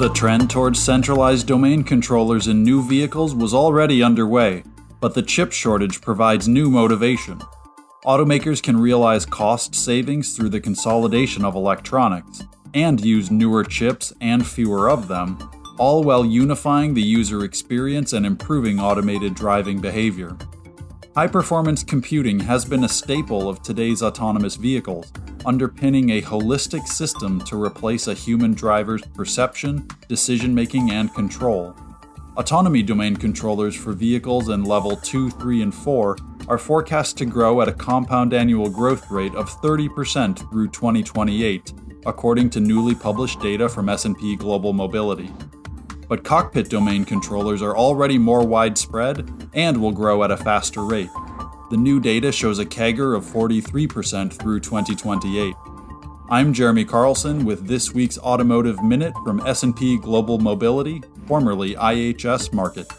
The trend towards centralized domain controllers in new vehicles was already underway, but the chip shortage provides new motivation. Automakers can realize cost savings through the consolidation of electronics and use newer chips and fewer of them, all while unifying the user experience and improving automated driving behavior. High performance computing has been a staple of today's autonomous vehicles, underpinning a holistic system to replace a human driver's perception, decision making, and control. Autonomy domain controllers for vehicles in level 2, 3, and 4 are forecast to grow at a compound annual growth rate of 30% through 2028, according to newly published data from S&P Global Mobility. But cockpit domain controllers are already more widespread and will grow at a faster rate. The new data shows a CAGR of 43% through 2028. I'm Jeremy Carlson with this week's Automotive Minute from S&P Global Mobility, formerly IHS Markit.